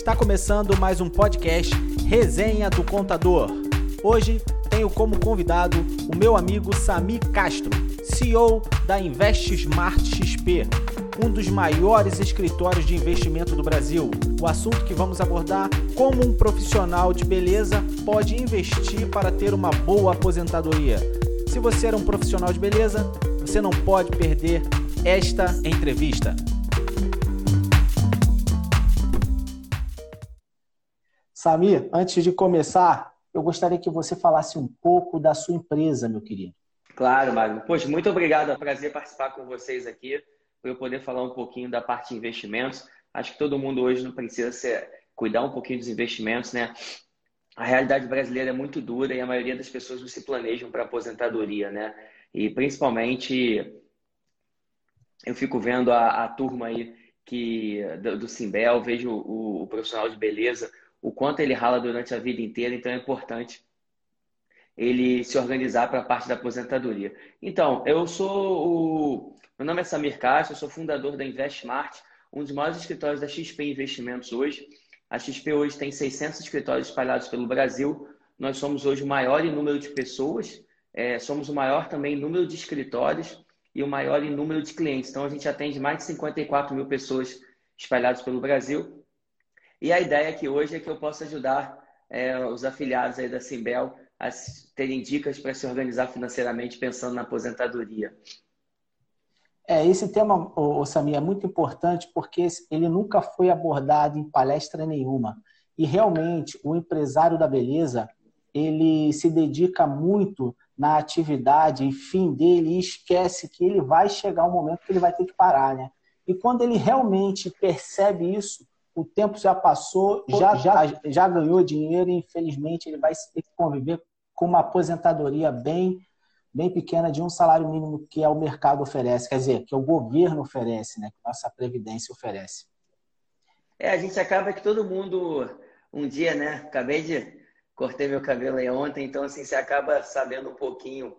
Está começando mais um podcast Resenha do Contador. Hoje tenho como convidado o meu amigo Sami Castro, CEO da Invest Smart XP, um dos maiores escritórios de investimento do Brasil. O assunto que vamos abordar: como um profissional de beleza pode investir para ter uma boa aposentadoria. Se você era um profissional de beleza, você não pode perder esta entrevista. Samir, antes de começar, eu gostaria que você falasse um pouco da sua empresa, meu querido. Claro, Magno. Poxa, muito obrigado. É um prazer participar com vocês aqui, para eu poder falar um pouquinho da parte de investimentos. Acho que todo mundo hoje não precisa ser, cuidar um pouquinho dos investimentos, né? A realidade brasileira é muito dura e a maioria das pessoas não se planejam para aposentadoria, né? E principalmente eu fico vendo a, a turma aí que do, do Simbel, vejo o, o profissional de beleza o quanto ele rala durante a vida inteira, então é importante ele se organizar para a parte da aposentadoria. Então, eu sou o. Meu nome é Samir Castro, eu sou fundador da InvestSmart, um dos maiores escritórios da XP Investimentos hoje. A XP hoje tem 600 escritórios espalhados pelo Brasil. Nós somos hoje o maior em número de pessoas, é, somos o maior também em número de escritórios e o maior em número de clientes. Então, a gente atende mais de 54 mil pessoas espalhadas pelo Brasil. E a ideia aqui hoje é que eu possa ajudar é, os afiliados aí da Simbel a terem dicas para se organizar financeiramente pensando na aposentadoria. É, esse tema, Samir, é muito importante porque ele nunca foi abordado em palestra nenhuma. E realmente, o empresário da beleza, ele se dedica muito na atividade e fim dele e esquece que ele vai chegar um momento que ele vai ter que parar, né? E quando ele realmente percebe isso, o tempo já passou, já, já, já ganhou dinheiro e infelizmente ele vai ter que conviver com uma aposentadoria bem, bem pequena de um salário mínimo que é o mercado oferece, quer dizer, que o governo oferece, né? que a nossa Previdência oferece. É, a gente acaba que todo mundo, um dia, né? Acabei de cortei meu cabelo aí ontem, então assim, você acaba sabendo um pouquinho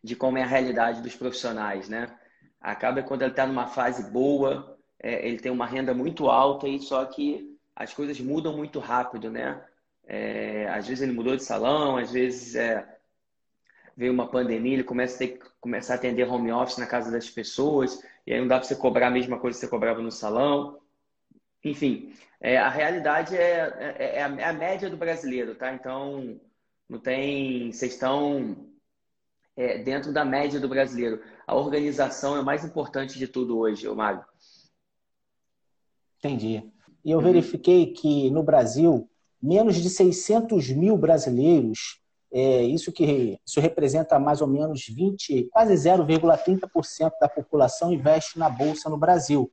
de como é a realidade dos profissionais, né? Acaba quando ele está numa fase boa, é, ele tem uma renda muito alta e só que as coisas mudam muito rápido, né? É, às vezes ele mudou de salão, às vezes é, veio uma pandemia, ele começa a ter começar a atender home office na casa das pessoas, e aí não dá para você cobrar a mesma coisa que você cobrava no salão. Enfim, é, a realidade é, é, é, a, é, a, média do brasileiro, tá? Então, não tem. Vocês estão dentro da média do brasileiro. A organização é o mais importante de tudo hoje, Mário. Entendi. E eu verifiquei que no Brasil, menos de 600 mil brasileiros, é, isso que isso representa mais ou menos 20, quase 0,30% da população investe na bolsa no Brasil.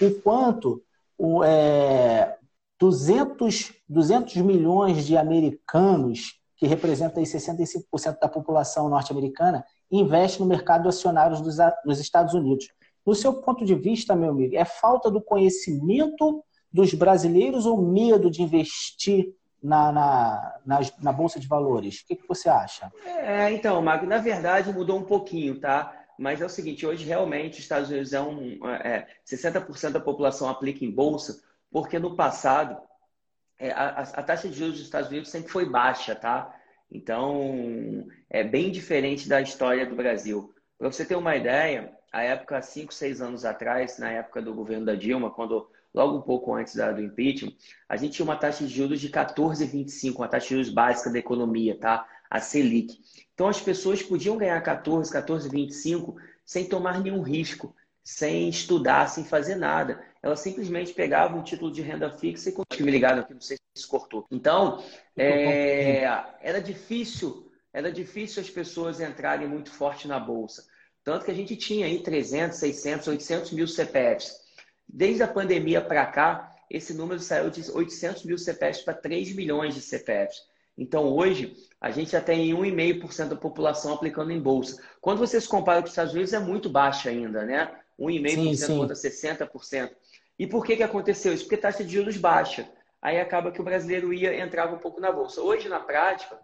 O quanto o, é, 200, 200 milhões de americanos, que representa aí 65% da população norte-americana, investe no mercado acionário dos, dos Estados Unidos. No seu ponto de vista, meu amigo, é falta do conhecimento dos brasileiros ou medo de investir na, na, na, na Bolsa de Valores? O que, que você acha? É, então, Mago, na verdade mudou um pouquinho, tá? Mas é o seguinte, hoje realmente os Estados Unidos é um. É, 60% da população aplica em bolsa, porque no passado é, a, a, taxa de juros dos Estados Unidos sempre foi baixa, tá? Então é bem diferente da história do Brasil. Para você ter uma ideia, a época, cinco, seis anos atrás, na época do governo da Dilma, quando logo um pouco antes da, do impeachment, a gente tinha uma taxa de juros de 14,25, uma taxa de juros básica da economia, tá? A Selic. Então as pessoas podiam ganhar 14, 14,25 sem tomar nenhum risco, sem estudar, sem fazer nada. Elas simplesmente pegavam um título de renda fixa e que me ligaram aqui, não sei se cortou. Então, é, era difícil, era difícil as pessoas entrarem muito forte na bolsa. Tanto que a gente tinha aí 300, 600, 800 mil CPFs. Desde a pandemia para cá, esse número saiu de 800 mil CPFs para 3 milhões de CPFs. Então, hoje, a gente já tem 1,5% da população aplicando em bolsa. Quando você se compara com os Estados Unidos, é muito baixo ainda, né? 1,5% contra 60%. E por que, que aconteceu isso? Porque taxa de juros baixa. Aí acaba que o brasileiro ia entrava um pouco na bolsa. Hoje, na prática,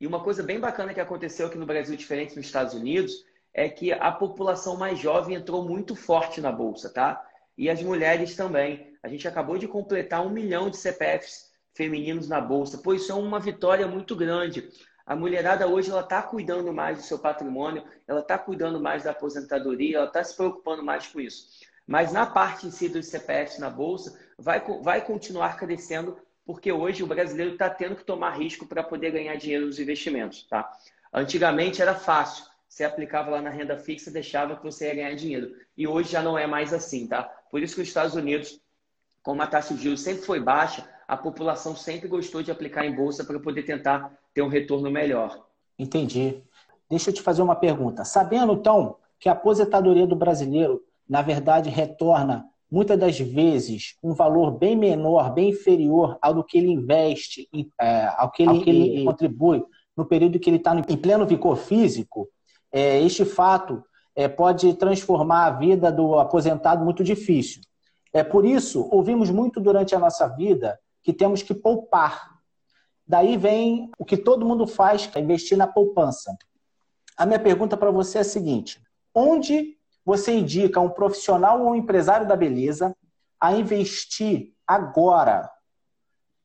e uma coisa bem bacana que aconteceu aqui no Brasil, diferente nos Estados Unidos, é que a população mais jovem entrou muito forte na bolsa, tá? E as mulheres também. A gente acabou de completar um milhão de CPFs femininos na Bolsa. Pô, isso é uma vitória muito grande. A mulherada hoje ela está cuidando mais do seu patrimônio, ela está cuidando mais da aposentadoria, ela está se preocupando mais com isso. Mas na parte em si dos CPFs na Bolsa, vai, vai continuar crescendo, porque hoje o brasileiro está tendo que tomar risco para poder ganhar dinheiro nos investimentos. Tá? Antigamente era fácil. Você aplicava lá na renda fixa, deixava que você ia ganhar dinheiro. E hoje já não é mais assim, tá? Por isso que os Estados Unidos, como a taxa de juros sempre foi baixa, a população sempre gostou de aplicar em bolsa para poder tentar ter um retorno melhor. Entendi. Deixa eu te fazer uma pergunta. Sabendo, então, que a aposentadoria do brasileiro, na verdade, retorna muitas das vezes um valor bem menor, bem inferior ao do que ele investe, é, ao que ele, ao que ele contribui no período que ele está em pleno vigor físico, é, este fato é, pode transformar a vida do aposentado muito difícil. É por isso, ouvimos muito durante a nossa vida que temos que poupar. Daí vem o que todo mundo faz, que é investir na poupança. A minha pergunta para você é a seguinte: onde você indica um profissional ou um empresário da beleza a investir agora?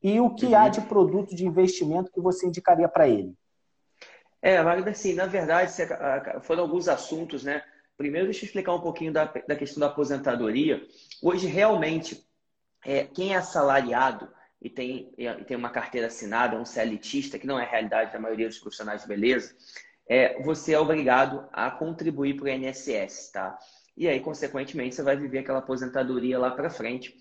E o que uhum. há de produto de investimento que você indicaria para ele? É, Magda, assim, na verdade, foram alguns assuntos, né? Primeiro, deixa eu explicar um pouquinho da, da questão da aposentadoria. Hoje, realmente, é, quem é assalariado, e tem, e tem uma carteira assinada, um CLTista, que não é a realidade da maioria dos profissionais de beleza, é, você é obrigado a contribuir para o INSS, tá? E aí, consequentemente, você vai viver aquela aposentadoria lá para frente.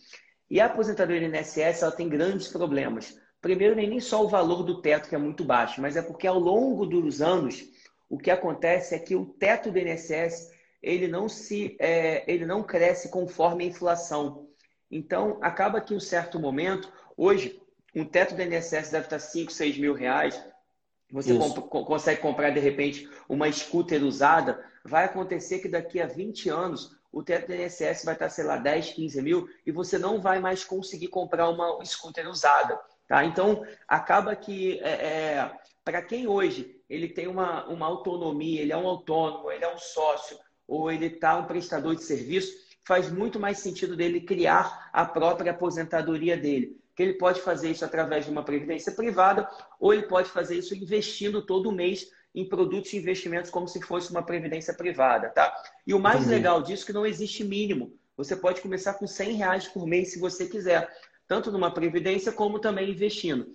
E a aposentadoria do INSS, ela tem grandes problemas. Primeiro, nem só o valor do teto, que é muito baixo, mas é porque ao longo dos anos, o que acontece é que o teto do INSS, ele não, se, é, ele não cresce conforme a inflação. Então, acaba que em um certo momento, Hoje, um teto do INSS deve estar 5, 6 mil reais. Você comp consegue comprar, de repente, uma scooter usada. Vai acontecer que daqui a 20 anos o teto do INSS vai estar, sei lá, 10, 15 mil e você não vai mais conseguir comprar uma scooter usada. Tá? Então, acaba que, é, é, para quem hoje ele tem uma, uma autonomia, ele é um autônomo, ele é um sócio, ou ele está um prestador de serviço, faz muito mais sentido dele criar a própria aposentadoria dele que ele pode fazer isso através de uma previdência privada ou ele pode fazer isso investindo todo mês em produtos e investimentos como se fosse uma previdência privada, tá? E o mais Entendi. legal disso é que não existe mínimo. Você pode começar com 100 reais por mês se você quiser, tanto numa previdência como também investindo.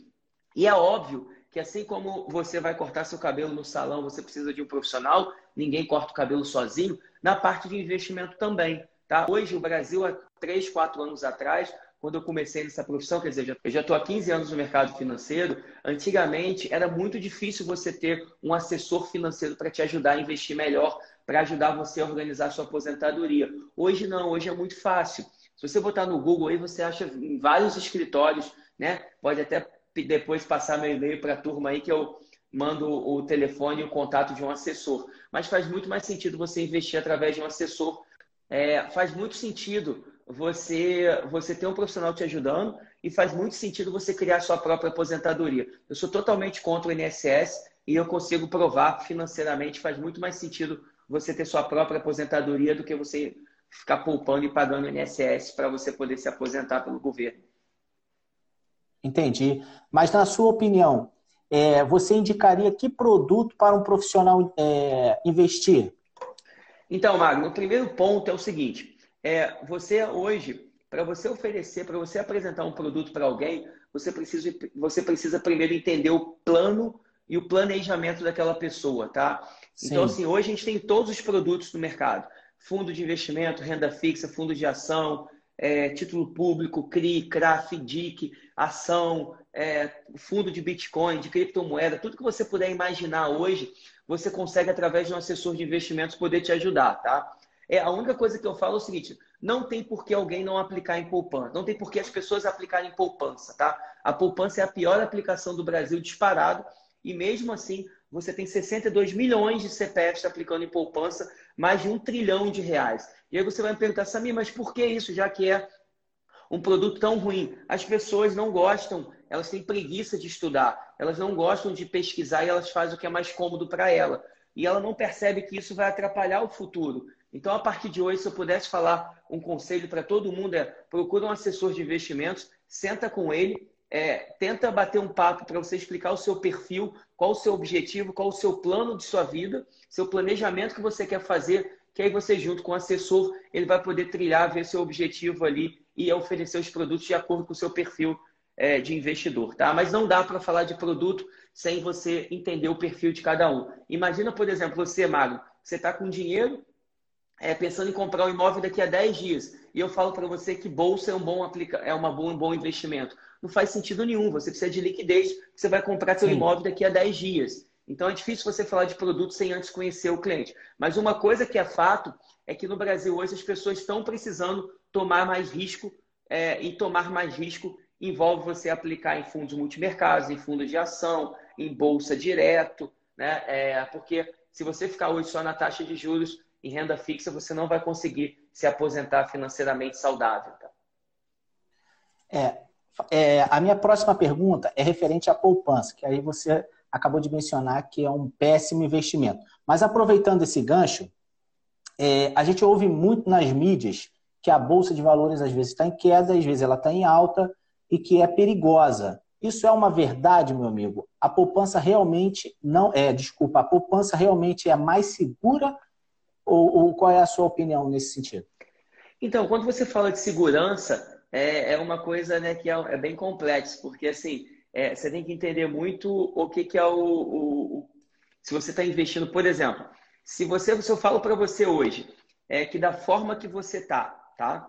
E é óbvio que assim como você vai cortar seu cabelo no salão, você precisa de um profissional, ninguém corta o cabelo sozinho, na parte de investimento também. Tá? Hoje, o Brasil, há 3, 4 anos atrás, quando eu comecei nessa profissão, quer dizer, eu já estou há 15 anos no mercado financeiro. Antigamente era muito difícil você ter um assessor financeiro para te ajudar a investir melhor, para ajudar você a organizar sua aposentadoria. Hoje não, hoje é muito fácil. Se você botar no Google aí, você acha em vários escritórios, né? Pode até depois passar meu e-mail para a turma aí que eu mando o telefone e o contato de um assessor. Mas faz muito mais sentido você investir através de um assessor. É, faz muito sentido você, você ter um profissional te ajudando e faz muito sentido você criar sua própria aposentadoria. Eu sou totalmente contra o INSS e eu consigo provar financeiramente faz muito mais sentido você ter sua própria aposentadoria do que você ficar poupando e pagando o INSS para você poder se aposentar pelo governo. Entendi. Mas, na sua opinião, é, você indicaria que produto para um profissional é, investir? Então, Magno, o primeiro ponto é o seguinte: é, você hoje, para você oferecer, para você apresentar um produto para alguém, você precisa, você precisa primeiro entender o plano e o planejamento daquela pessoa, tá? Sim. Então, assim, hoje a gente tem todos os produtos no mercado. Fundo de investimento, renda fixa, fundo de ação, é, título público, CRI, CRA, FDIC, ação, é, fundo de Bitcoin, de criptomoeda, tudo que você puder imaginar hoje, você consegue, através de um assessor de investimentos, poder te ajudar, tá? É, a única coisa que eu falo é o seguinte: não tem por que alguém não aplicar em poupança, não tem por que as pessoas aplicarem em poupança, tá? A poupança é a pior aplicação do Brasil disparado, e mesmo assim você tem 62 milhões de CPFs aplicando em poupança, mais de um trilhão de reais. E aí você vai me perguntar, Samir, mas por que isso, já que é um produto tão ruim? As pessoas não gostam, elas têm preguiça de estudar, elas não gostam de pesquisar e elas fazem o que é mais cômodo para ela. E ela não percebe que isso vai atrapalhar o futuro. Então, a partir de hoje, se eu pudesse falar um conselho para todo mundo, é procura um assessor de investimentos, senta com ele, é, tenta bater um papo para você explicar o seu perfil, qual o seu objetivo, qual o seu plano de sua vida, seu planejamento que você quer fazer, que aí você, junto com o assessor, ele vai poder trilhar, ver seu objetivo ali e oferecer os produtos de acordo com o seu perfil é, de investidor, tá? Mas não dá para falar de produto sem você entender o perfil de cada um. Imagina, por exemplo, você, Magno, você está com dinheiro, é, pensando em comprar um imóvel daqui a 10 dias, e eu falo para você que bolsa é um bom aplica é uma boa, um bom investimento. Não faz sentido nenhum. Você precisa de liquidez, você vai comprar seu Sim. imóvel daqui a 10 dias. Então é difícil você falar de produto sem antes conhecer o cliente. Mas uma coisa que é fato é que no Brasil hoje as pessoas estão precisando tomar mais risco é, e tomar mais risco envolve você aplicar em fundos multimercados, em fundos de ação, em bolsa direto, né? É, porque se você ficar hoje só na taxa de juros em renda fixa, você não vai conseguir se aposentar financeiramente saudável. Tá? É, é, a minha próxima pergunta é referente à poupança, que aí você acabou de mencionar que é um péssimo investimento. Mas aproveitando esse gancho, é, a gente ouve muito nas mídias que a bolsa de valores às vezes está em queda, às vezes ela está em alta e que é perigosa. Isso é uma verdade, meu amigo? A poupança realmente não é, desculpa, a poupança realmente é mais segura ou, ou qual é a sua opinião nesse sentido? Então, quando você fala de segurança, é, é uma coisa né, que é, é bem complexa, porque assim, é, você tem que entender muito o que, que é o, o, o se você está investindo, por exemplo, se você, se eu falo para você hoje, é que da forma que você está, tá?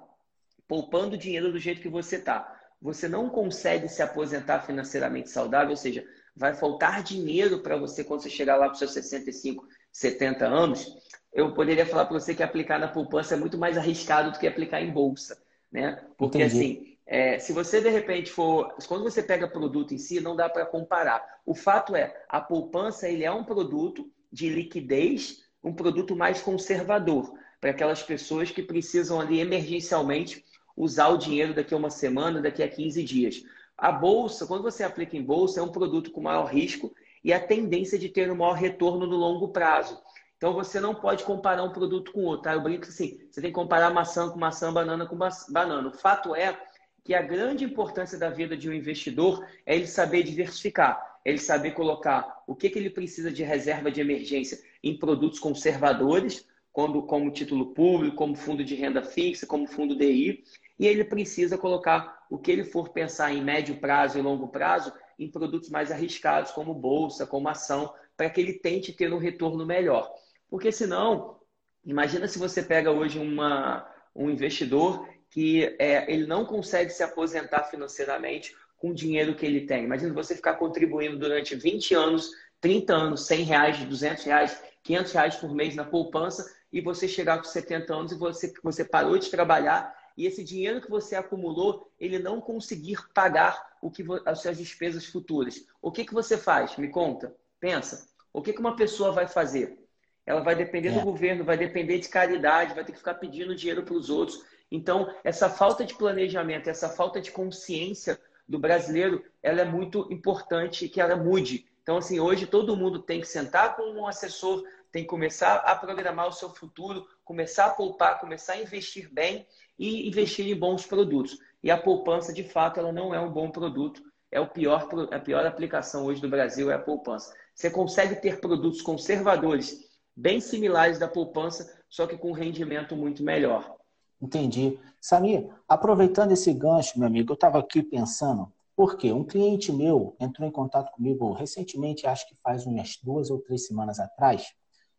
Poupando dinheiro do jeito que você está, você não consegue se aposentar financeiramente saudável, ou seja, vai faltar dinheiro para você quando você chegar lá para os seus 65, 70 anos, eu poderia falar para você que aplicar na poupança é muito mais arriscado do que aplicar em bolsa, né? Porque Entendi. assim, é, se você de repente for, quando você pega produto em si, não dá para comparar. O fato é, a poupança ele é um produto de liquidez, um produto mais conservador para aquelas pessoas que precisam ali emergencialmente usar o dinheiro daqui a uma semana, daqui a 15 dias. A bolsa, quando você aplica em bolsa, é um produto com maior risco e a tendência de ter um maior retorno no longo prazo. Então você não pode comparar um produto com outro. Tá? Eu brinco assim: você tem que comparar maçã com maçã, banana com banana. O fato é que a grande importância da vida de um investidor é ele saber diversificar, ele saber colocar o que, que ele precisa de reserva de emergência em produtos conservadores, quando, como título público, como fundo de renda fixa, como fundo DI, e ele precisa colocar o que ele for pensar em médio prazo e longo prazo em produtos mais arriscados, como bolsa, como ação, para que ele tente ter um retorno melhor. Porque senão, imagina se você pega hoje uma, um investidor que é, ele não consegue se aposentar financeiramente com o dinheiro que ele tem. Imagina você ficar contribuindo durante 20 anos, 30 anos, 100 reais, 200 reais, 500 reais por mês na poupança e você chegar com 70 anos e você, você parou de trabalhar e esse dinheiro que você acumulou, ele não conseguir pagar o que as suas despesas futuras. O que, que você faz? Me conta. Pensa. O que, que uma pessoa vai fazer? Ela vai depender é. do governo, vai depender de caridade, vai ter que ficar pedindo dinheiro para os outros. Então, essa falta de planejamento, essa falta de consciência do brasileiro, ela é muito importante que ela mude. Então, assim, hoje todo mundo tem que sentar com um assessor, tem que começar a programar o seu futuro, começar a poupar, começar a investir bem e investir em bons produtos. E a poupança, de fato, ela não é um bom produto. É o pior, a pior aplicação hoje do Brasil é a poupança. Você consegue ter produtos conservadores bem similares da poupança, só que com rendimento muito melhor. Entendi. Samir, aproveitando esse gancho, meu amigo, eu estava aqui pensando, por quê? Um cliente meu entrou em contato comigo recentemente, acho que faz umas duas ou três semanas atrás,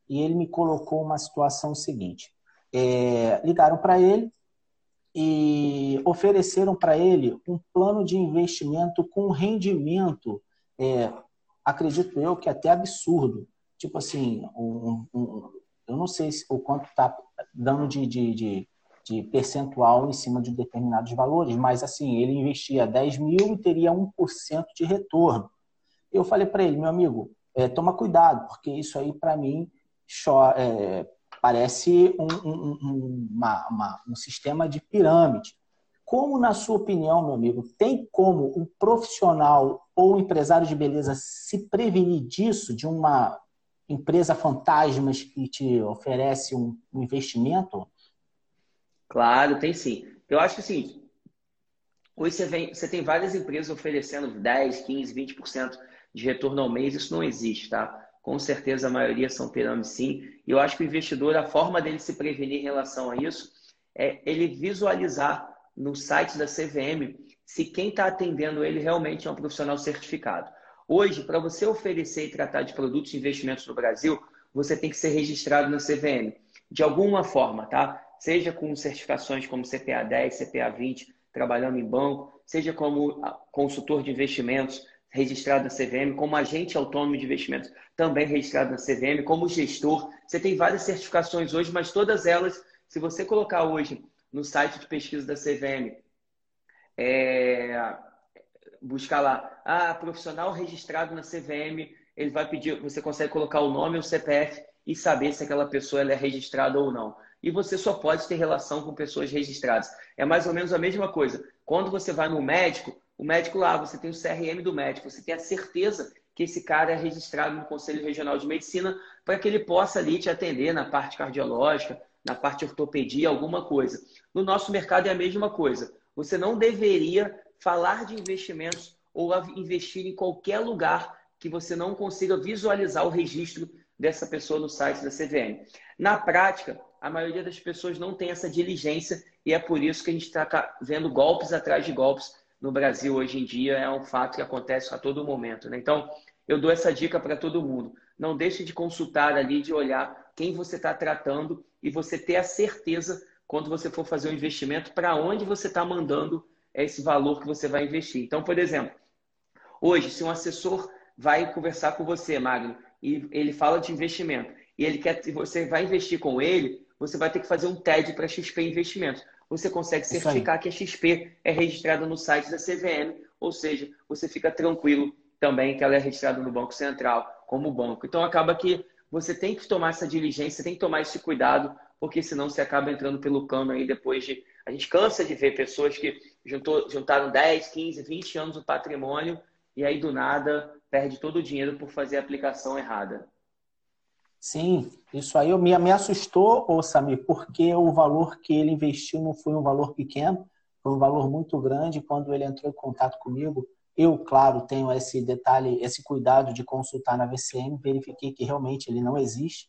e ele me colocou uma situação seguinte. É, ligaram para ele e ofereceram para ele um plano de investimento com rendimento, é, acredito eu, que até absurdo. Tipo assim, um, um, eu não sei o quanto está dando de, de, de, de, percentual em cima de determinados valores, mas assim, ele investia 10 mil e teria 1% de retorno. Eu falei para ele, meu amigo, é, toma cuidado, porque isso aí para mim é, Parece um, um, uma, uma, um sistema de pirâmide. Como, na sua opinião, meu amigo, tem como um profissional ou um empresário de beleza se prevenir disso, de uma empresa fantasmas que te oferece um, investimento? Claro, tem sim. Eu acho que assim, hoje você, vem, você tem várias empresas oferecendo 10, 15, 20% de retorno ao mês, isso não existe, tá? Com certeza a maioria são pirâmides sim. E eu acho que o investidor, a forma dele se prevenir em relação a isso é ele visualizar no site da CVM se quem está atendendo ele realmente é um profissional certificado. Hoje, para você oferecer e tratar de produtos e investimentos no Brasil, você tem que ser registrado na CVM. De alguma forma, tá? Seja com certificações como CPA 10, CPA 20, trabalhando em banco, seja como consultor de investimentos registrado na CVM, como agente autônomo de investimentos também registrado na CVM, como gestor. Você tem várias certificações hoje, mas todas elas, se você colocar hoje no site de pesquisa da CVM, é, buscar lá, ah, profissional registrado na CVM, ele vai pedir, você consegue colocar o nome, o CPF e saber se aquela pessoa é registrada ou não. E você só pode ter relação com pessoas registradas. É mais ou menos a mesma coisa. Quando você vai no médico, o médico lá, você tem o CRM do médico, você tem a certeza que esse cara é registrado no Conselho Regional de Medicina para que ele possa ali te atender na parte cardiológica, na parte ortopedia, alguma coisa. No nosso mercado é a mesma coisa. Você não deveria falar de investimentos ou investir em qualquer lugar que você não consiga visualizar o registro dessa pessoa no site da CVM. Na prática, a maioria das pessoas não tem essa diligência e é por isso que a gente está vendo golpes atrás de golpes no Brasil hoje em dia. É um fato que acontece a todo momento. Né? Então, eu dou essa dica para todo mundo. Não deixe de consultar ali, de olhar quem você está tratando e você ter a certeza, quando você for fazer um investimento, para onde você está mandando esse valor que você vai investir. Então, por exemplo, hoje, se um assessor vai conversar com você, Magno, e ele fala de investimento, e ele quer você vai investir com ele, você vai ter que fazer um TED para XP Investimentos. Você consegue certificar que a XP é registrada no site da CVM, ou seja, você fica tranquilo também que ela é registrada no Banco Central como banco. Então acaba que você tem que tomar essa diligência, tem que tomar esse cuidado, porque senão você acaba entrando pelo cano aí depois de. A gente cansa de ver pessoas que juntou, juntaram 10, 15, 20 anos o patrimônio e aí do nada perde todo o dinheiro por fazer a aplicação errada. Sim, isso aí me, me assustou, ô Samir, porque o valor que ele investiu não foi um valor pequeno, foi um valor muito grande. Quando ele entrou em contato comigo, eu, claro, tenho esse detalhe, esse cuidado de consultar na VCM, verifiquei que realmente ele não existe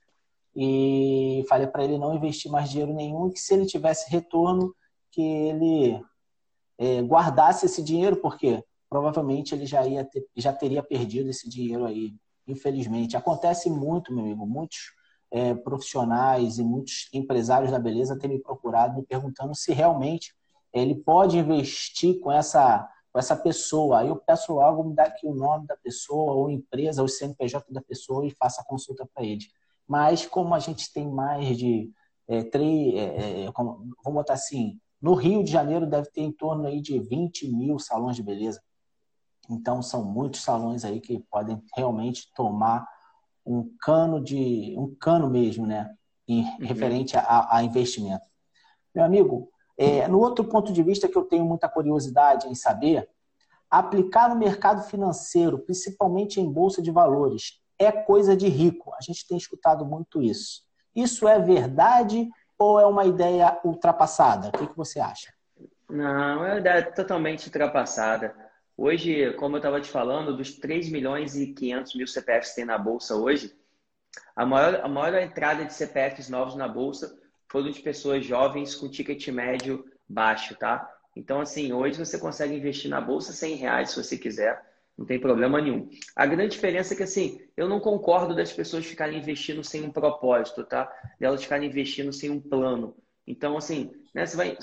e falei para ele não investir mais dinheiro nenhum e que se ele tivesse retorno, que ele é, guardasse esse dinheiro, porque provavelmente ele já, ia ter, já teria perdido esse dinheiro aí, infelizmente. Acontece muito, meu amigo, muitos é, profissionais e muitos empresários da beleza têm me procurado me perguntando se realmente ele pode investir com essa com essa pessoa. Aí eu peço logo, me dá aqui o nome da pessoa, ou empresa, ou CNPJ da pessoa e faça a consulta para ele. Mas como a gente tem mais de é, três, é, é, como, vamos botar assim, no Rio de Janeiro deve ter em torno aí de 20 mil salões de beleza. Então são muitos salões aí que podem realmente tomar um cano de um cano mesmo, né, em, uhum. referente a, a investimento. Meu amigo, é, no outro ponto de vista que eu tenho muita curiosidade em saber, aplicar no mercado financeiro, principalmente em bolsa de valores, é coisa de rico. A gente tem escutado muito isso. Isso é verdade ou é uma ideia ultrapassada? O que, que você acha? Não, é uma ideia totalmente ultrapassada. Hoje, como eu estava te falando, dos 3 milhões e 500 mil CPFs que tem na Bolsa hoje, a maior, a maior entrada de CPFs novos na Bolsa foram de pessoas jovens com ticket médio baixo, tá? Então, assim, hoje você consegue investir na bolsa 100 reais se você quiser, não tem problema nenhum. A grande diferença é que, assim, eu não concordo das pessoas ficarem investindo sem um propósito, tá? Delas ficarem investindo sem um plano. Então, assim, né, você vai,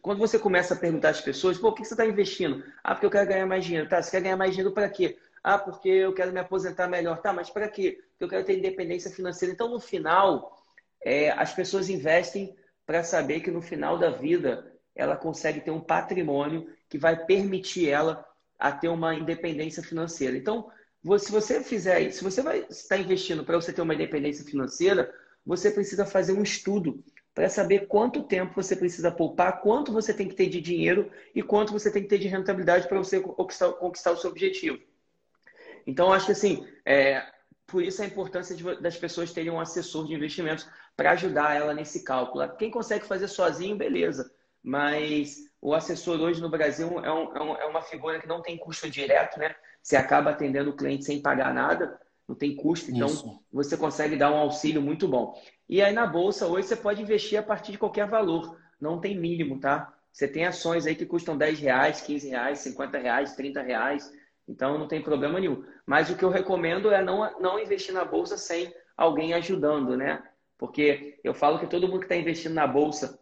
quando você começa a perguntar às pessoas, pô, o que você está investindo? Ah, porque eu quero ganhar mais dinheiro. Tá, você quer ganhar mais dinheiro para quê? Ah, porque eu quero me aposentar melhor. Tá, mas para quê? Porque eu quero ter independência financeira. Então, no final, é, as pessoas investem para saber que no final da vida ela consegue ter um patrimônio que vai permitir ela a ter uma independência financeira. Então, se você fizer isso, se você vai estar investindo para você ter uma independência financeira, você precisa fazer um estudo para saber quanto tempo você precisa poupar, quanto você tem que ter de dinheiro e quanto você tem que ter de rentabilidade para você conquistar, conquistar, o seu objetivo. Então, acho que assim, é, por isso a importância de, das pessoas terem um assessor de investimentos para ajudar ela nesse cálculo. Quem consegue fazer sozinho, beleza. Mas o assessor hoje no Brasil é, um, é, um, é uma figura que não tem custo direto, né? Você acaba atendendo o cliente sem pagar nada, não tem custo, então Isso. você consegue dar um auxílio muito bom. E aí na bolsa hoje você pode investir a partir de qualquer valor, não tem mínimo, tá? Você tem ações aí que custam 10 reais, 15 reais, 50 reais, 30 reais. Então não tem problema nenhum. Mas o que eu recomendo é não, não investir na bolsa sem alguém ajudando, né? Porque eu falo que todo mundo que está investindo na bolsa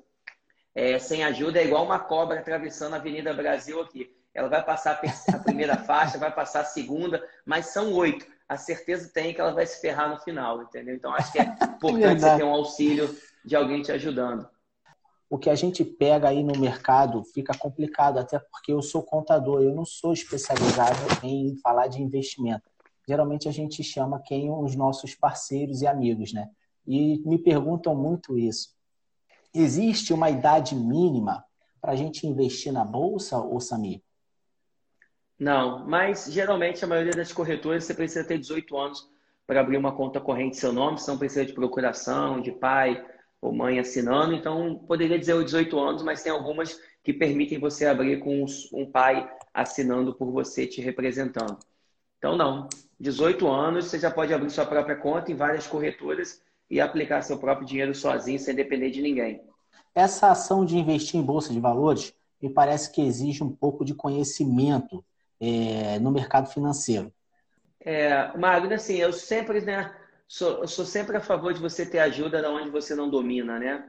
é, sem ajuda é igual uma cobra atravessando a Avenida Brasil aqui. Ela vai passar a primeira faixa, vai passar a segunda, mas são oito. A certeza tem que ela vai se ferrar no final, entendeu? Então acho que é importante você ter um auxílio de alguém te ajudando o que a gente pega aí no mercado fica complicado, até porque eu sou contador, eu não sou especializado em falar de investimento. Geralmente a gente chama quem os nossos parceiros e amigos, né? E me perguntam muito isso. Existe uma idade mínima para a gente investir na bolsa, ou Samir? Não, mas geralmente a maioria das corretoras você precisa ter 18 anos para abrir uma conta corrente seu nome, você não precisa de procuração, de pai, ou mãe assinando, então poderia dizer os 18 anos, mas tem algumas que permitem você abrir com um pai assinando por você, te representando. Então, não. 18 anos, você já pode abrir sua própria conta em várias corretoras e aplicar seu próprio dinheiro sozinho, sem depender de ninguém. Essa ação de investir em bolsa de valores me parece que exige um pouco de conhecimento é, no mercado financeiro. É, Magno, assim, eu sempre, né, sou, sou sempre a favor de você ter ajuda da onde você não domina, né?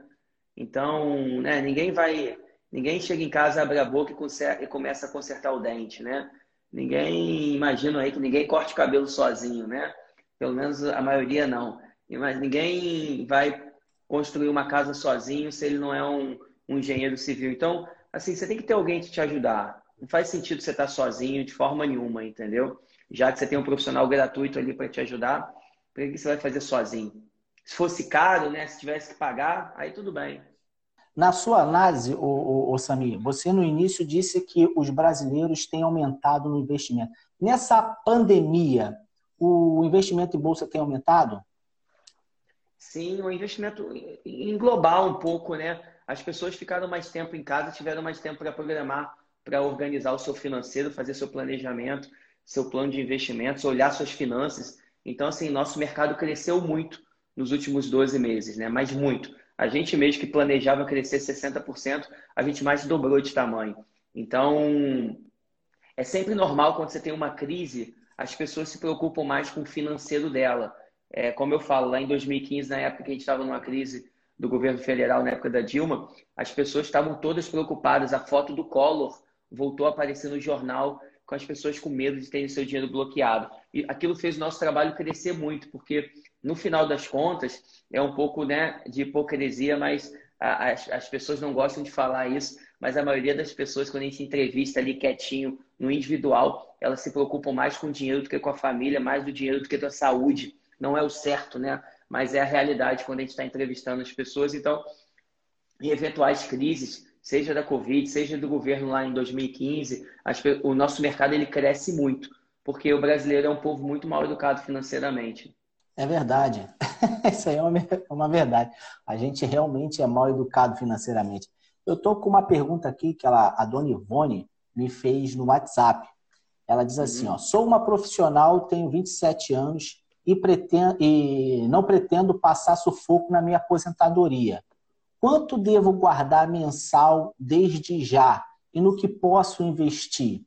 Então, né, ninguém vai. Ninguém chega em casa, abre a boca e, conserta, e começa a consertar o dente, né? Ninguém, imagino aí que ninguém corte o cabelo sozinho, né? Pelo menos a maioria não. Mas ninguém vai construir uma casa sozinho se ele não é um, um engenheiro civil. Então, assim, você tem que ter alguém que te ajudar. Não faz sentido você estar sozinho de forma nenhuma, entendeu? Já que você tem um profissional gratuito ali para te ajudar, por que você vai fazer sozinho? Se fosse caro, né? Se tivesse que pagar, aí tudo bem. Na sua análise, o, Samir, você no início disse que os brasileiros têm aumentado no investimento. Nessa pandemia, o investimento em bolsa tem aumentado? Sim, o investimento em global um pouco, né? As pessoas ficaram mais tempo em casa, tiveram mais tempo para programar, para organizar o seu financeiro, fazer seu planejamento, seu plano de investimentos, olhar suas finanças. Então, assim, nosso mercado cresceu muito nos últimos 12 meses, né? Mas muito. A gente mesmo que planejava crescer 60%, a gente mais dobrou de tamanho. Então, é sempre normal quando você tem uma crise, as pessoas se preocupam mais com o financeiro dela. É, como eu falo, lá em 2015, na época que a gente estava numa crise do governo federal, na época da Dilma, as pessoas estavam todas preocupadas. A foto do Collor voltou a aparecer no jornal com as pessoas com medo de terem seu dinheiro bloqueado. E aquilo fez o nosso trabalho crescer muito, porque no final das contas é um pouco né, de hipocrisia, mas as, as pessoas não gostam de falar isso, mas a maioria das pessoas, quando a gente entrevista ali quietinho, no individual, elas se preocupam mais com o dinheiro do que com a família, mais do dinheiro do que da saúde. Não é o certo, né? Mas é a realidade quando a gente está entrevistando as pessoas. Então, em eventuais crises, seja da Covid, seja do governo lá em 2015, o nosso mercado ele cresce muito, porque o brasileiro é um povo muito mal educado financeiramente. É verdade. Isso aí é uma, é uma verdade. A gente realmente é mal educado financeiramente. Eu estou com uma pergunta aqui que ela, a dona Ivone me fez no WhatsApp. Ela diz assim: uhum. ó, sou uma profissional, tenho 27 anos e, pretendo, e não pretendo passar sufoco na minha aposentadoria. Quanto devo guardar mensal desde já? E no que posso investir?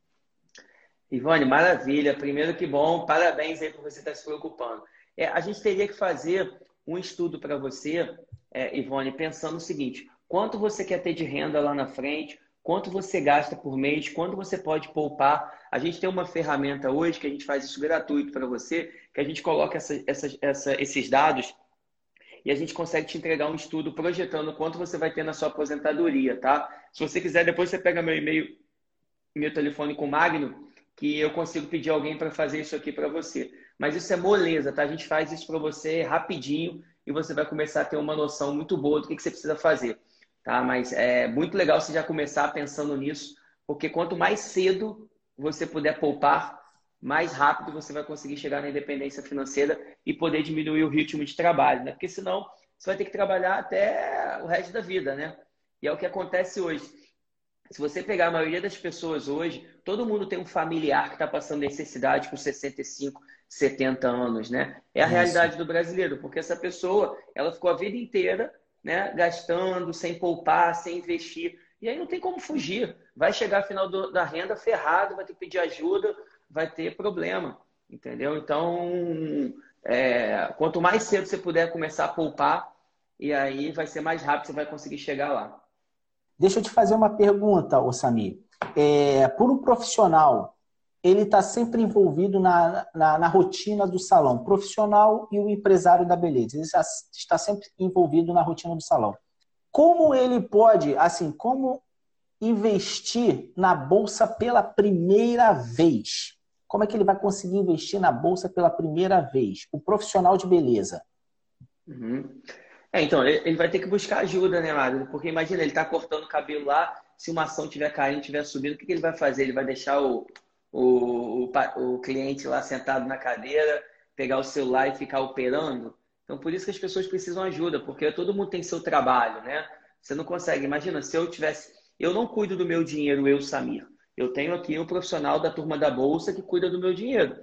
Ivone, maravilha. Primeiro que bom, parabéns aí por você estar se preocupando. É, a gente teria que fazer um estudo para você, é, Ivone, pensando o seguinte: quanto você quer ter de renda lá na frente, quanto você gasta por mês, quanto você pode poupar. A gente tem uma ferramenta hoje que a gente faz isso gratuito para você, que a gente coloca essa, essa, essa, esses dados e a gente consegue te entregar um estudo projetando quanto você vai ter na sua aposentadoria, tá? Se você quiser, depois você pega meu e-mail, meu telefone com o Magno, que eu consigo pedir alguém para fazer isso aqui para você. Mas isso é moleza, tá? A gente faz isso para você rapidinho e você vai começar a ter uma noção muito boa do que, que você precisa fazer, tá? Mas é muito legal você já começar pensando nisso, porque quanto mais cedo você puder poupar, mais rápido você vai conseguir chegar na independência financeira e poder diminuir o ritmo de trabalho, né? Porque senão você vai ter que trabalhar até o resto da vida, né? E é o que acontece hoje. Se você pegar a maioria das pessoas hoje, todo mundo tem um familiar que está passando necessidade com 65, 70 anos, né? É a Isso. realidade do brasileiro, porque essa pessoa, ela ficou a vida inteira, né, gastando, sem poupar, sem investir. E aí não tem como fugir. Vai chegar final do, da renda ferrado, vai ter que pedir ajuda, vai ter problema, entendeu? Então, é, quanto mais cedo você puder começar a poupar, e aí vai ser mais rápido, você vai conseguir chegar lá. Deixa eu te fazer uma pergunta, Osami. É, por um profissional, ele está sempre envolvido na, na, na, rotina do salão, profissional e o empresário da beleza. Ele está sempre envolvido na rotina do salão. Como ele pode, assim, como investir na bolsa pela primeira vez? Como é que ele vai conseguir investir na bolsa pela primeira vez? O profissional de beleza. Uhum. É, então, ele vai ter que buscar ajuda, né, Mário? Porque imagina, ele está cortando o cabelo lá, se uma ação estiver caindo, estiver subindo, o que, que, ele vai fazer? Ele vai deixar o, o, o, o cliente lá sentado na cadeira, pegar o celular e ficar operando? Então, por isso que as pessoas precisam ajuda, porque todo mundo tem seu trabalho, né? Você não consegue. Imagina, se eu tivesse. Eu não cuido do meu dinheiro, eu, Samir. Eu tenho aqui um profissional da turma da bolsa que cuida do meu dinheiro.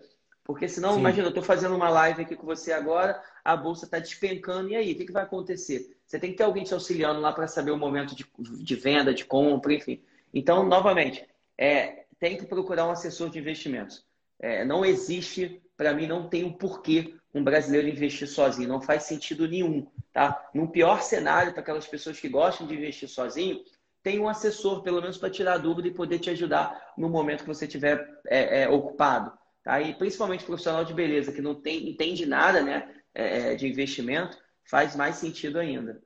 Porque senão, Sim. imagina, eu estou fazendo uma live aqui com você agora, a bolsa está despencando, e aí? O que, que vai acontecer? Você tem que ter alguém te auxiliando lá para saber o momento de, de, venda, de compra, enfim. Então, novamente, é, tem que procurar um assessor de investimentos. É, não existe, para mim, não tem um porquê um brasileiro investir sozinho. Não faz sentido nenhum. Tá? No pior cenário, para aquelas pessoas que gostam de investir sozinho, tem um assessor, pelo menos para tirar dúvida e poder te ajudar no momento que você estiver é, é, ocupado. Tá? E principalmente profissional de beleza, que não tem, entende nada né, é, é, de investimento, faz mais sentido ainda.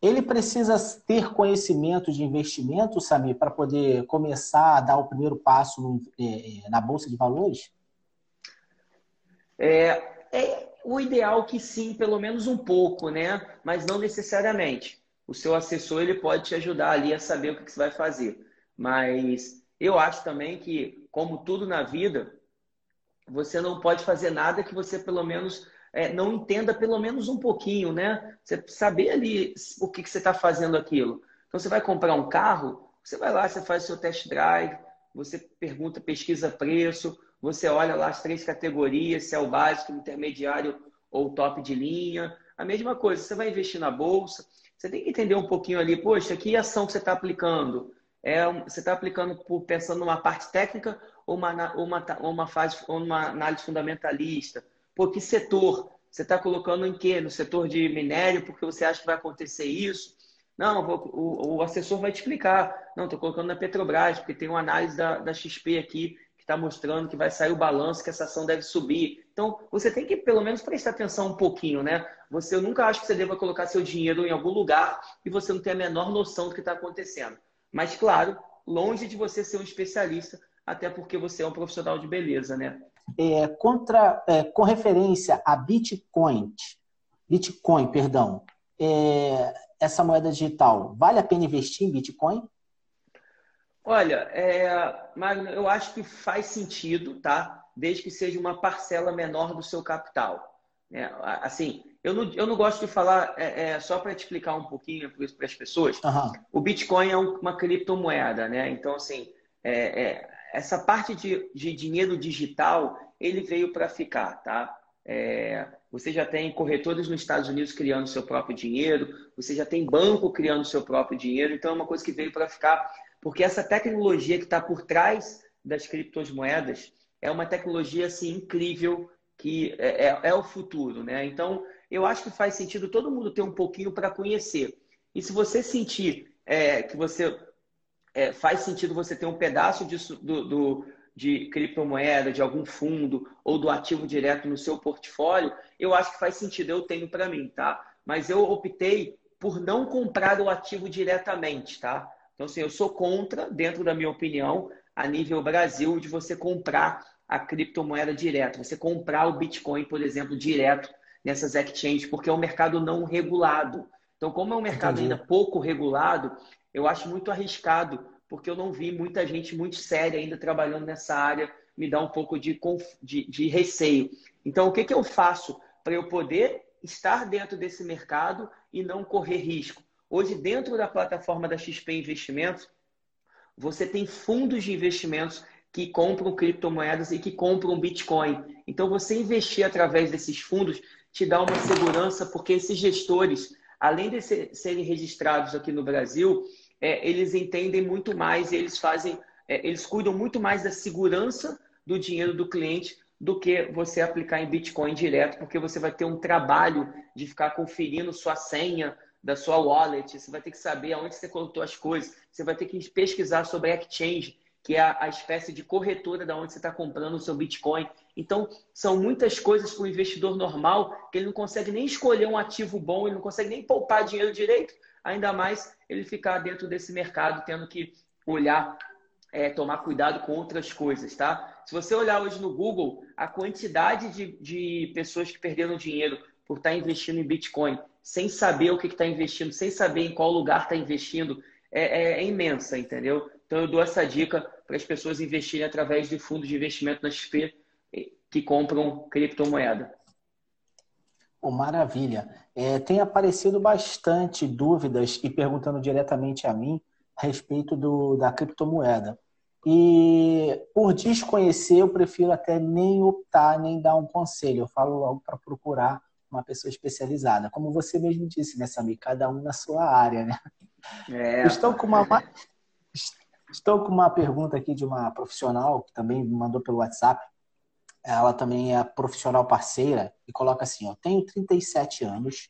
Ele precisa ter conhecimento de investimento, Samir, para poder começar a dar o primeiro passo no, é, é, na Bolsa de Valores? É, é o ideal que sim, pelo menos um pouco, né? Mas não necessariamente. O seu assessor ele pode te ajudar ali a saber o que você vai fazer. Mas eu acho também que, como tudo na vida, você não pode fazer nada que você pelo menos é, não entenda pelo menos um pouquinho, né? Você saber ali o que, que você está fazendo aquilo. Então você vai comprar um carro, você vai lá, você faz o seu test drive, você pergunta, pesquisa preço, você olha lá as três categorias, se é o básico, intermediário ou top de linha. A mesma coisa, você vai investir na bolsa, você tem que entender um pouquinho ali, poxa, que ação que você está aplicando? É, você está aplicando por, pensando numa parte técnica ou uma, uma, uma fase, uma análise fundamentalista? Pô, que setor? Você está colocando em quê? No setor de minério, porque você acha que vai acontecer isso? Não, o, o assessor vai te explicar. Não, estou colocando na Petrobras, porque tem uma análise da, da XP aqui está mostrando que vai sair o balanço, que essa ação deve subir. Então, você tem que pelo menos prestar atenção um pouquinho, né? Você eu nunca acho que você deva colocar seu dinheiro em algum lugar e você não tem a menor noção do que está acontecendo. Mas, claro, longe de você ser um especialista, até porque você é um profissional de beleza, né? É, contra, é, com referência a Bitcoin, Bitcoin, perdão, é, essa moeda digital, vale a pena investir em Bitcoin? Olha, é, Magno, eu acho que faz sentido, tá? Desde que seja uma parcela menor do seu capital. É, assim, eu não, eu não gosto de falar, é, é só para te explicar um pouquinho para as pessoas. Uhum. O Bitcoin é uma criptomoeda, né? Então, assim, é, é, essa parte de, de dinheiro digital, ele veio para ficar, tá? É, você já tem corretores nos Estados Unidos criando seu próprio dinheiro, você já tem banco criando seu próprio dinheiro, então é uma coisa que veio para ficar, porque essa tecnologia que está por trás das criptomoedas é uma tecnologia assim incrível que é, é, é o futuro, né? Então eu acho que faz sentido todo mundo ter um pouquinho para conhecer. E se você sentir é, que você é, faz sentido você ter um pedaço disso, do, do, de criptomoeda, de algum fundo ou do ativo direto no seu portfólio, eu acho que faz sentido. Eu tenho para mim, tá? Mas eu optei por não comprar o ativo diretamente, tá? Então, assim, eu sou contra, dentro da minha opinião, a nível Brasil, de você comprar a criptomoeda direto. Você comprar o Bitcoin, por exemplo, direto nessas exchanges, porque é um mercado não regulado. Então, como é um mercado Entendi. ainda pouco regulado, eu acho muito arriscado, porque eu não vi muita gente muito séria ainda trabalhando nessa área me dá um pouco de, de, de receio. Então, o que, que eu faço para eu poder estar dentro desse mercado e não correr risco? Hoje, dentro da plataforma da XP Investimentos, você tem fundos de investimentos que compram criptomoedas e que compram Bitcoin. Então, você investir através desses fundos te dá uma segurança, porque esses gestores, além de serem registrados aqui no Brasil, é, eles entendem muito mais, eles fazem, é, eles cuidam muito mais da segurança do dinheiro do cliente do que você aplicar em Bitcoin direto, porque você vai ter um trabalho de ficar conferindo sua senha da sua wallet, você vai ter que saber aonde você colocou as coisas, você vai ter que pesquisar sobre a exchange, que é a, espécie de corretora da onde você está comprando o seu Bitcoin. Então, são muitas coisas para o investidor normal que ele não consegue nem escolher um ativo bom, ele não consegue nem poupar dinheiro direito, ainda mais ele ficar dentro desse mercado tendo que olhar, é, tomar cuidado com outras coisas, tá? Se você olhar hoje no Google, a quantidade de, de pessoas que perderam dinheiro por estar tá investindo em Bitcoin, sem saber o que está investindo, sem saber em qual lugar está investindo, é, é, é imensa, entendeu? Então, eu dou essa dica para as pessoas investirem através de fundos de investimento na XP que compram criptomoeda. Oh, maravilha. É, tem aparecido bastante dúvidas e perguntando diretamente a mim a respeito do, da criptomoeda. E por desconhecer, eu prefiro até nem optar, nem dar um conselho. Eu falo logo para procurar uma pessoa especializada. Como você mesmo disse, né, Sami? Cada um na sua área, né? É. Estou com uma Estou com uma pergunta aqui de uma profissional que também me mandou pelo WhatsApp. Ela também é profissional parceira e coloca assim: ó, tenho 37 anos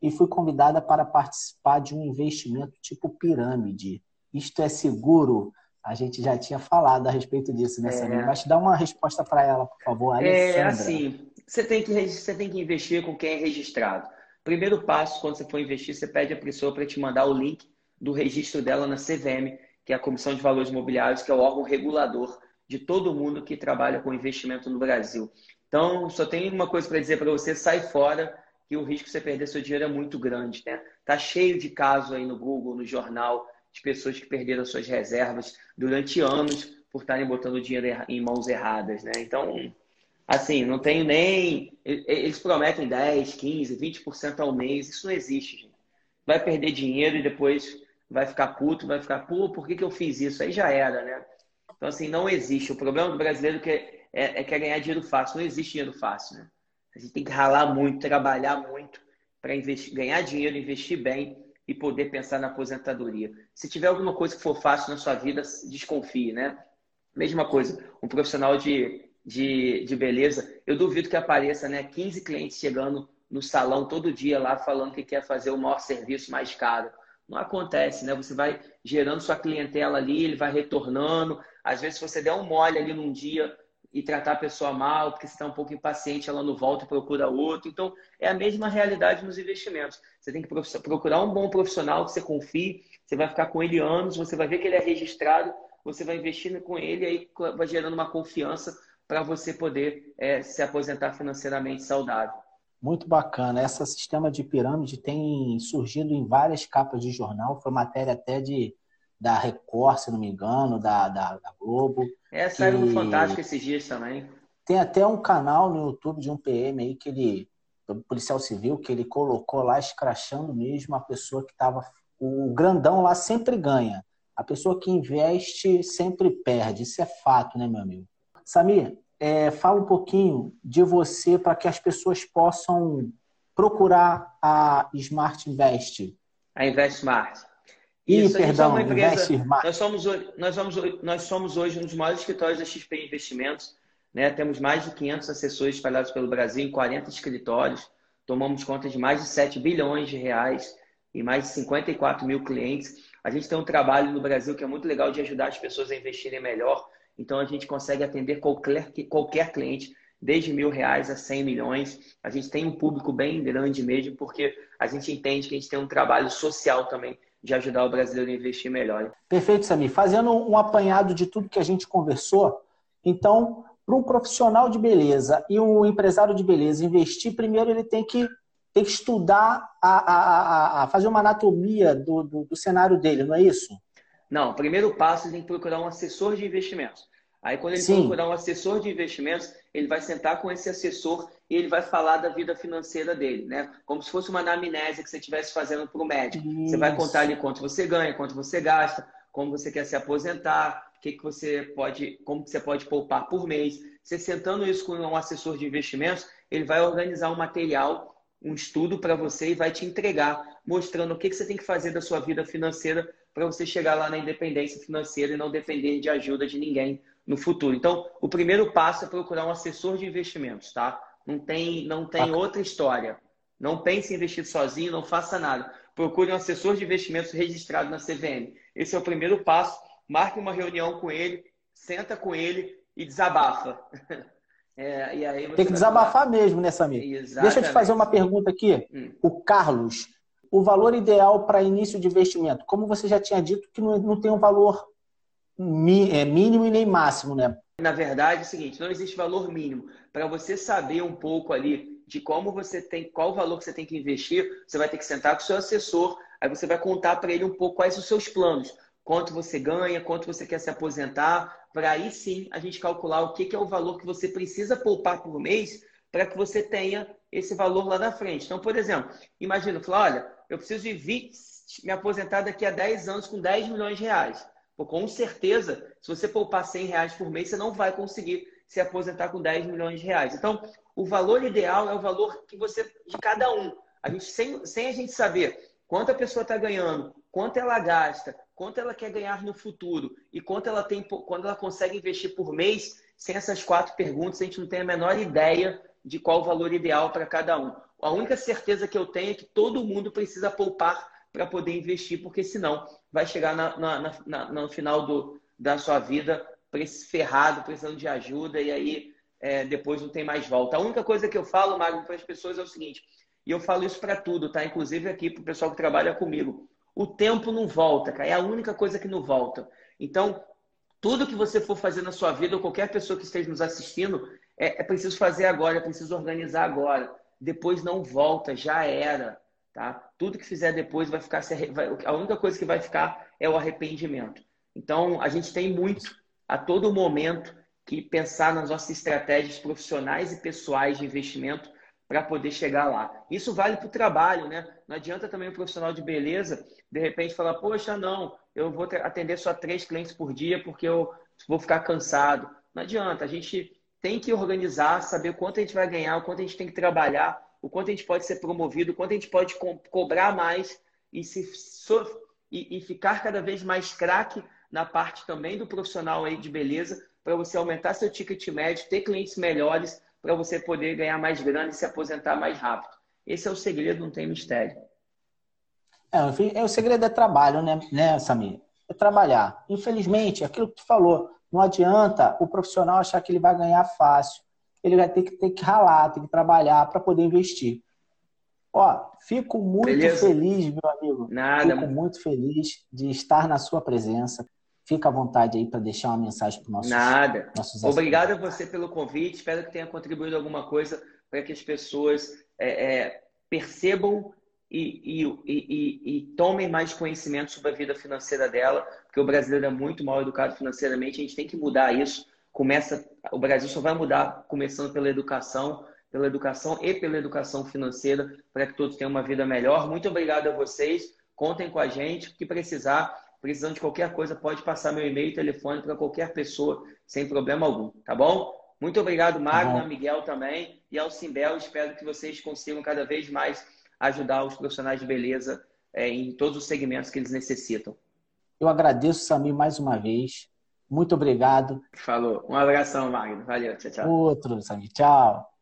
e fui convidada para participar de um investimento tipo pirâmide. Isto é seguro? A gente já tinha falado a respeito disso, né, é. Mas dá uma resposta para ela, por favor, é, Alessandra. É assim, você tem, que, você tem que investir com quem é registrado. Primeiro passo, quando você for investir, você pede a pessoa para te mandar o link do registro dela na CVM que é a Comissão de Valores Imobiliários, que é o órgão regulador de todo mundo que trabalha com investimento no Brasil. Então, só tenho uma coisa para dizer para você: sai fora, que o risco de você perder seu dinheiro é muito grande. Né? Tá cheio de casos aí no Google, no jornal, de pessoas que perderam suas reservas durante anos por estarem botando dinheiro em mãos erradas. Né? Então, assim, não tenho nem. Eles prometem 10, 15, 20% ao mês. Isso não existe, gente. Vai perder dinheiro e depois vai ficar puto, vai ficar, pô, por que, que eu fiz isso? Aí já era, né? Então, assim, não existe. O problema do brasileiro é, é, é que é ganhar dinheiro fácil. Não existe dinheiro fácil, né? A gente tem que ralar muito, trabalhar muito para ganhar dinheiro, investir bem e poder pensar na aposentadoria. Se tiver alguma coisa que for fácil na sua vida, desconfie, né? Mesma coisa, um profissional de, de, de beleza, eu duvido que apareça né, 15 clientes chegando no salão todo dia lá falando que quer fazer o maior serviço mais caro não acontece, né? Você vai gerando sua clientela ali, ele vai retornando. Às vezes, se você der um mole ali num dia e tratar a pessoa mal, porque você está um pouco impaciente, ela não volta e procura outro. Então, é a mesma realidade nos investimentos. Você tem que procurar um bom profissional que você confie, você vai ficar com ele anos, você vai ver que ele é registrado, você vai investindo com ele aí vai gerando uma confiança para você poder é, se aposentar financeiramente saudável. Muito bacana. Esse sistema de pirâmide tem surgido em várias capas de jornal. Foi matéria até de da Record, se não me engano, da, da, da Globo. É, saiu no Fantástico esses dias também. Tem até um canal no YouTube de um PM aí que ele, policial civil, que ele colocou lá escrachando mesmo a pessoa que estava. O grandão lá sempre ganha. A pessoa que investe sempre perde. Isso é fato, né, meu amigo? Samir, é, fala um pouquinho de você para que as pessoas possam procurar a Smart Invest. A Invest Smart. Isso, perdão, é empresa, Nós somos, nós, somos, nós somos hoje um dos maiores escritórios da XP Investimentos. Né? Temos mais de 500 assessores espalhados pelo Brasil em 40 escritórios. Tomamos conta de mais de 7 bilhões de reais e mais de 54 mil clientes. A gente tem um trabalho no Brasil que é muito legal de ajudar as pessoas a investirem melhor então a gente consegue atender qualquer, qualquer cliente, desde mil reais a 100 milhões. A gente tem um público bem grande mesmo, porque a gente entende que a gente tem um trabalho social também de ajudar o brasileiro a investir melhor. Perfeito, Sami. Fazendo um apanhado de tudo que a gente conversou, então, para um profissional de beleza e um empresário de beleza investir, primeiro ele tem que, tem que estudar, a, a, a fazer uma anatomia do, do, do cenário dele, não é isso? Não, o primeiro passo é tem que procurar um assessor de investimentos. Aí, quando ele Sim. procurar um assessor de investimentos, ele vai sentar com esse assessor e ele vai falar da vida financeira dele, né? Como se fosse uma anamnese que você estivesse fazendo para o médico. Isso. Você vai contar ali quanto você ganha, quanto você gasta, como você quer se aposentar, o que, que você pode, como que você pode poupar por mês. Você sentando isso com um assessor de investimentos, ele vai organizar um material, um estudo para você e vai te entregar, mostrando o que, que você tem que fazer da sua vida financeira para você chegar lá na independência financeira e não depender de ajuda de ninguém no futuro. Então, o primeiro passo é procurar um assessor de investimentos, tá? Não tem, não tem ah. outra história. Não pense em investir sozinho, não faça nada. Procure um assessor de investimentos registrado na CVM. Esse é o primeiro passo. Marque uma reunião com ele, senta com ele e desabafa. É, Tem que desabafar falar... mesmo, né, Samir? Exatamente. Deixa eu te fazer uma pergunta aqui. Hum. O Carlos, o valor ideal para início de investimento? Como você já tinha dito, que não, não tem um valor é, mínimo e nem máximo, né? Na verdade, é o seguinte, não existe valor mínimo. Para você saber um pouco ali de como você tem, qual valor que você tem que investir, você vai ter que sentar com o seu assessor, aí você vai contar para ele um pouco quais os seus planos, quanto você ganha, quanto você quer se aposentar, para aí sim a gente calcular o que, que é o valor que você precisa poupar por mês para que você tenha esse valor lá na frente. Então, por exemplo, imagina, falar, olha, eu preciso de 20, me aposentar daqui a 10 anos com 10 milhões de reais. Pô, com certeza, se você poupar 100 reais por mês, você não vai conseguir se aposentar com 10 milhões de reais. Então, o valor ideal é o valor que você de cada um. A gente sem, sem a gente saber quanto a pessoa está ganhando, quanto ela gasta, quanto ela quer ganhar no futuro e quanto ela tem, quando ela consegue investir por mês, sem essas quatro perguntas, a gente não tem a menor ideia de qual o valor ideal para cada um. A única certeza que eu tenho é que todo mundo precisa poupar para poder investir, porque senão vai chegar na, na, na, no final do, da sua vida ferrado, precisando de ajuda, e aí é, depois não tem mais volta. A única coisa que eu falo, Magno, para as pessoas é o seguinte, e eu falo isso para tudo, tá? Inclusive aqui para o pessoal que trabalha comigo. O tempo não volta, cara. É a única coisa que não volta. Então, tudo que você for fazer na sua vida, ou qualquer pessoa que esteja nos assistindo, é, é preciso fazer agora, é preciso organizar agora. Depois não volta, já era. Tá? Tudo que fizer depois vai ficar. A única coisa que vai ficar é o arrependimento. Então, a gente tem muito, a todo momento, que pensar nas nossas estratégias profissionais e pessoais de investimento para poder chegar lá. Isso vale para o trabalho, né? Não adianta também o profissional de beleza, de repente, falar: Poxa, não, eu vou atender só três clientes por dia porque eu vou ficar cansado. Não adianta, a gente tem que organizar, saber quanto a gente vai ganhar, o quanto a gente tem que trabalhar o quanto a gente pode ser promovido, o quanto a gente pode co cobrar mais e, se so e, e ficar cada vez mais craque na parte também do profissional aí de beleza, para você aumentar seu ticket médio, ter clientes melhores, para você poder ganhar mais grana e se aposentar mais rápido. Esse é o segredo, não tem mistério. É, o segredo é trabalho, né, né, Samir? É trabalhar. Infelizmente, aquilo que tu falou, não adianta o profissional achar que ele vai ganhar fácil ele vai ter que, ter que ralar, ter que trabalhar para poder investir. Ó, fico muito Beleza. feliz, meu amigo. Nada. Fico muito feliz de estar na sua presença. Fica à vontade aí para deixar uma mensagem para nossos Nada. Nossos Obrigado a você pelo convite. Espero que tenha contribuído alguma coisa para que as pessoas é, é, percebam e, e, e, e, tomem mais conhecimento sobre a vida financeira dela, porque o brasileiro é muito mal educado financeiramente. A gente tem que mudar isso começa, o Brasil só vai mudar começando pela educação, pela educação e pela educação financeira, para que todos tenham uma vida melhor. Muito obrigado a vocês. Contem com a gente, que precisar, precisando de qualquer coisa, pode passar meu e-mail e telefone para qualquer pessoa, sem problema algum, tá bom? Muito obrigado, Magna, tá Miguel também, e ao Simbel. Espero que vocês consigam cada vez mais ajudar os profissionais de beleza é, em todos os segmentos que eles necessitam. Eu agradeço, Samir, mais uma vez. Muito obrigado. Falou. Um abração, Magno. Valeu. Tchau, tchau. Outro, Samir. Tchau.